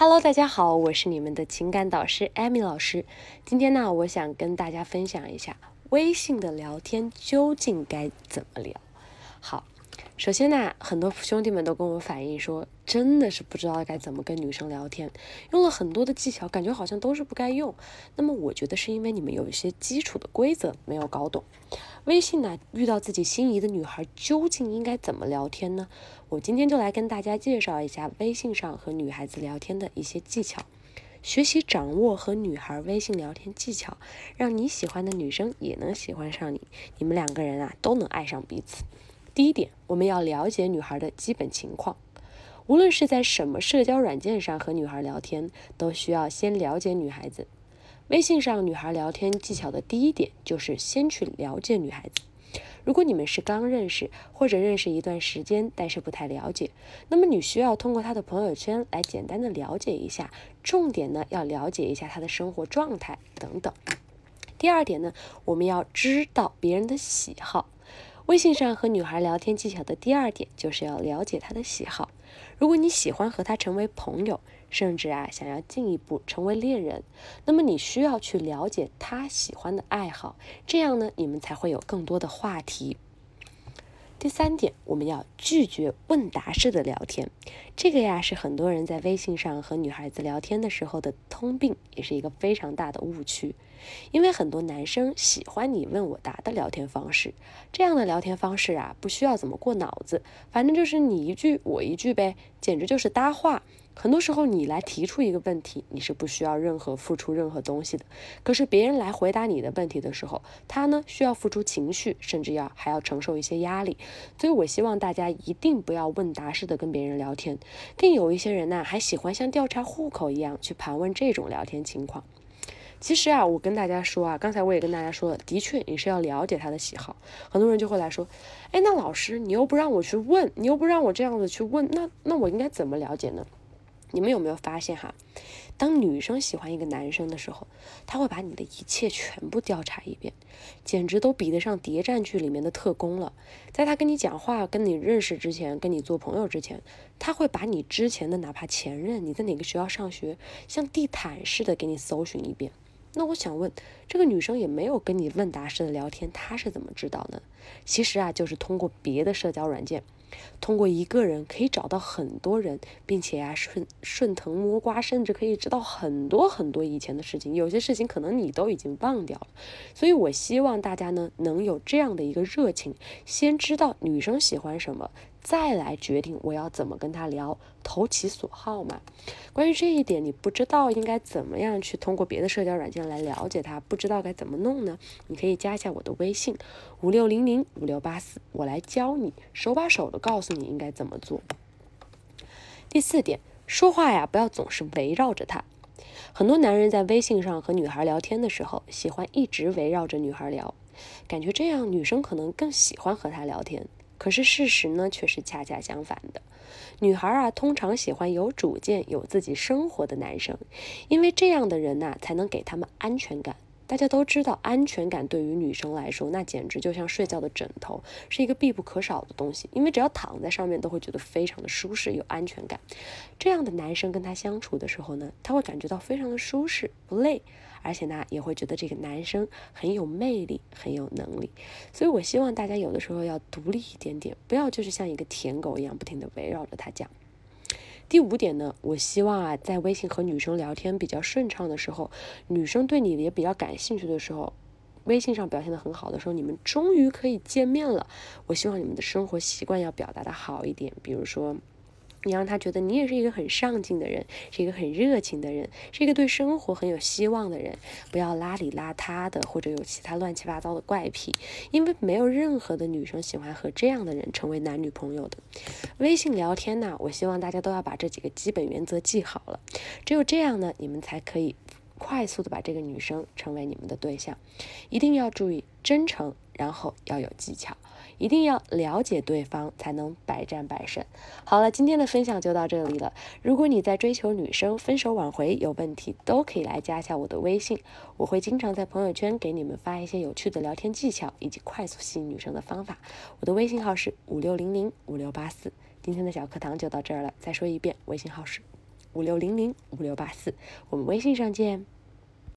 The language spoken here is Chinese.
Hello，大家好，我是你们的情感导师艾米老师。今天呢，我想跟大家分享一下微信的聊天究竟该怎么聊。好。首先呢，很多兄弟们都跟我反映说，真的是不知道该怎么跟女生聊天，用了很多的技巧，感觉好像都是不该用。那么我觉得是因为你们有一些基础的规则没有搞懂。微信呢，遇到自己心仪的女孩，究竟应该怎么聊天呢？我今天就来跟大家介绍一下微信上和女孩子聊天的一些技巧，学习掌握和女孩微信聊天技巧，让你喜欢的女生也能喜欢上你，你们两个人啊都能爱上彼此。第一点，我们要了解女孩的基本情况。无论是在什么社交软件上和女孩聊天，都需要先了解女孩子。微信上女孩聊天技巧的第一点就是先去了解女孩子。如果你们是刚认识或者认识一段时间，但是不太了解，那么你需要通过她的朋友圈来简单的了解一下，重点呢要了解一下她的生活状态等等。第二点呢，我们要知道别人的喜好。微信上和女孩聊天技巧的第二点就是要了解她的喜好。如果你喜欢和她成为朋友，甚至啊想要进一步成为恋人，那么你需要去了解她喜欢的爱好，这样呢你们才会有更多的话题。第三点，我们要拒绝问答式的聊天，这个呀是很多人在微信上和女孩子聊天的时候的通病，也是一个非常大的误区。因为很多男生喜欢你问我答的聊天方式，这样的聊天方式啊，不需要怎么过脑子，反正就是你一句我一句呗，简直就是搭话。很多时候你来提出一个问题，你是不需要任何付出任何东西的。可是别人来回答你的问题的时候，他呢需要付出情绪，甚至要还要承受一些压力。所以我希望大家一定不要问答式的跟别人聊天。更有一些人呢，还喜欢像调查户口一样去盘问这种聊天情况。其实啊，我跟大家说啊，刚才我也跟大家说了，的确你是要了解他的喜好。很多人就会来说，哎，那老师你又不让我去问，你又不让我这样子去问，那那我应该怎么了解呢？你们有没有发现哈？当女生喜欢一个男生的时候，他会把你的一切全部调查一遍，简直都比得上谍战剧里面的特工了。在他跟你讲话、跟你认识之前、跟你做朋友之前，他会把你之前的哪怕前任、你在哪个学校上学，像地毯似的给你搜寻一遍。那我想问，这个女生也没有跟你问答式的聊天，她是怎么知道呢？其实啊，就是通过别的社交软件。通过一个人可以找到很多人，并且啊顺顺藤摸瓜，甚至可以知道很多很多以前的事情。有些事情可能你都已经忘掉了，所以我希望大家呢能有这样的一个热情，先知道女生喜欢什么。再来决定我要怎么跟他聊，投其所好嘛。关于这一点，你不知道应该怎么样去通过别的社交软件来了解他，不知道该怎么弄呢？你可以加一下我的微信五六零零五六八四，我来教你，手把手的告诉你应该怎么做。第四点，说话呀，不要总是围绕着他。很多男人在微信上和女孩聊天的时候，喜欢一直围绕着女孩聊，感觉这样女生可能更喜欢和他聊天。可是事实呢，却是恰恰相反的。女孩啊，通常喜欢有主见、有自己生活的男生，因为这样的人呐，才能给他们安全感。大家都知道，安全感对于女生来说，那简直就像睡觉的枕头，是一个必不可少的东西。因为只要躺在上面，都会觉得非常的舒适、有安全感。这样的男生跟她相处的时候呢，他会感觉到非常的舒适，不累，而且呢，也会觉得这个男生很有魅力、很有能力。所以我希望大家有的时候要独立一点点，不要就是像一个舔狗一样，不停的围绕着他讲。第五点呢，我希望啊，在微信和女生聊天比较顺畅的时候，女生对你也比较感兴趣的时候，微信上表现的很好的时候，你们终于可以见面了。我希望你们的生活习惯要表达的好一点，比如说。你让他觉得你也是一个很上进的人，是一个很热情的人，是一个对生活很有希望的人。不要邋里邋遢的，或者有其他乱七八糟的怪癖，因为没有任何的女生喜欢和这样的人成为男女朋友的。微信聊天呢，我希望大家都要把这几个基本原则记好了，只有这样呢，你们才可以快速的把这个女生成为你们的对象。一定要注意真诚，然后要有技巧。一定要了解对方，才能百战百胜。好了，今天的分享就到这里了。如果你在追求女生、分手挽回有问题，都可以来加一下我的微信，我会经常在朋友圈给你们发一些有趣的聊天技巧以及快速吸引女生的方法。我的微信号是五六零零五六八四。今天的小课堂就到这儿了，再说一遍，微信号是五六零零五六八四，我们微信上见。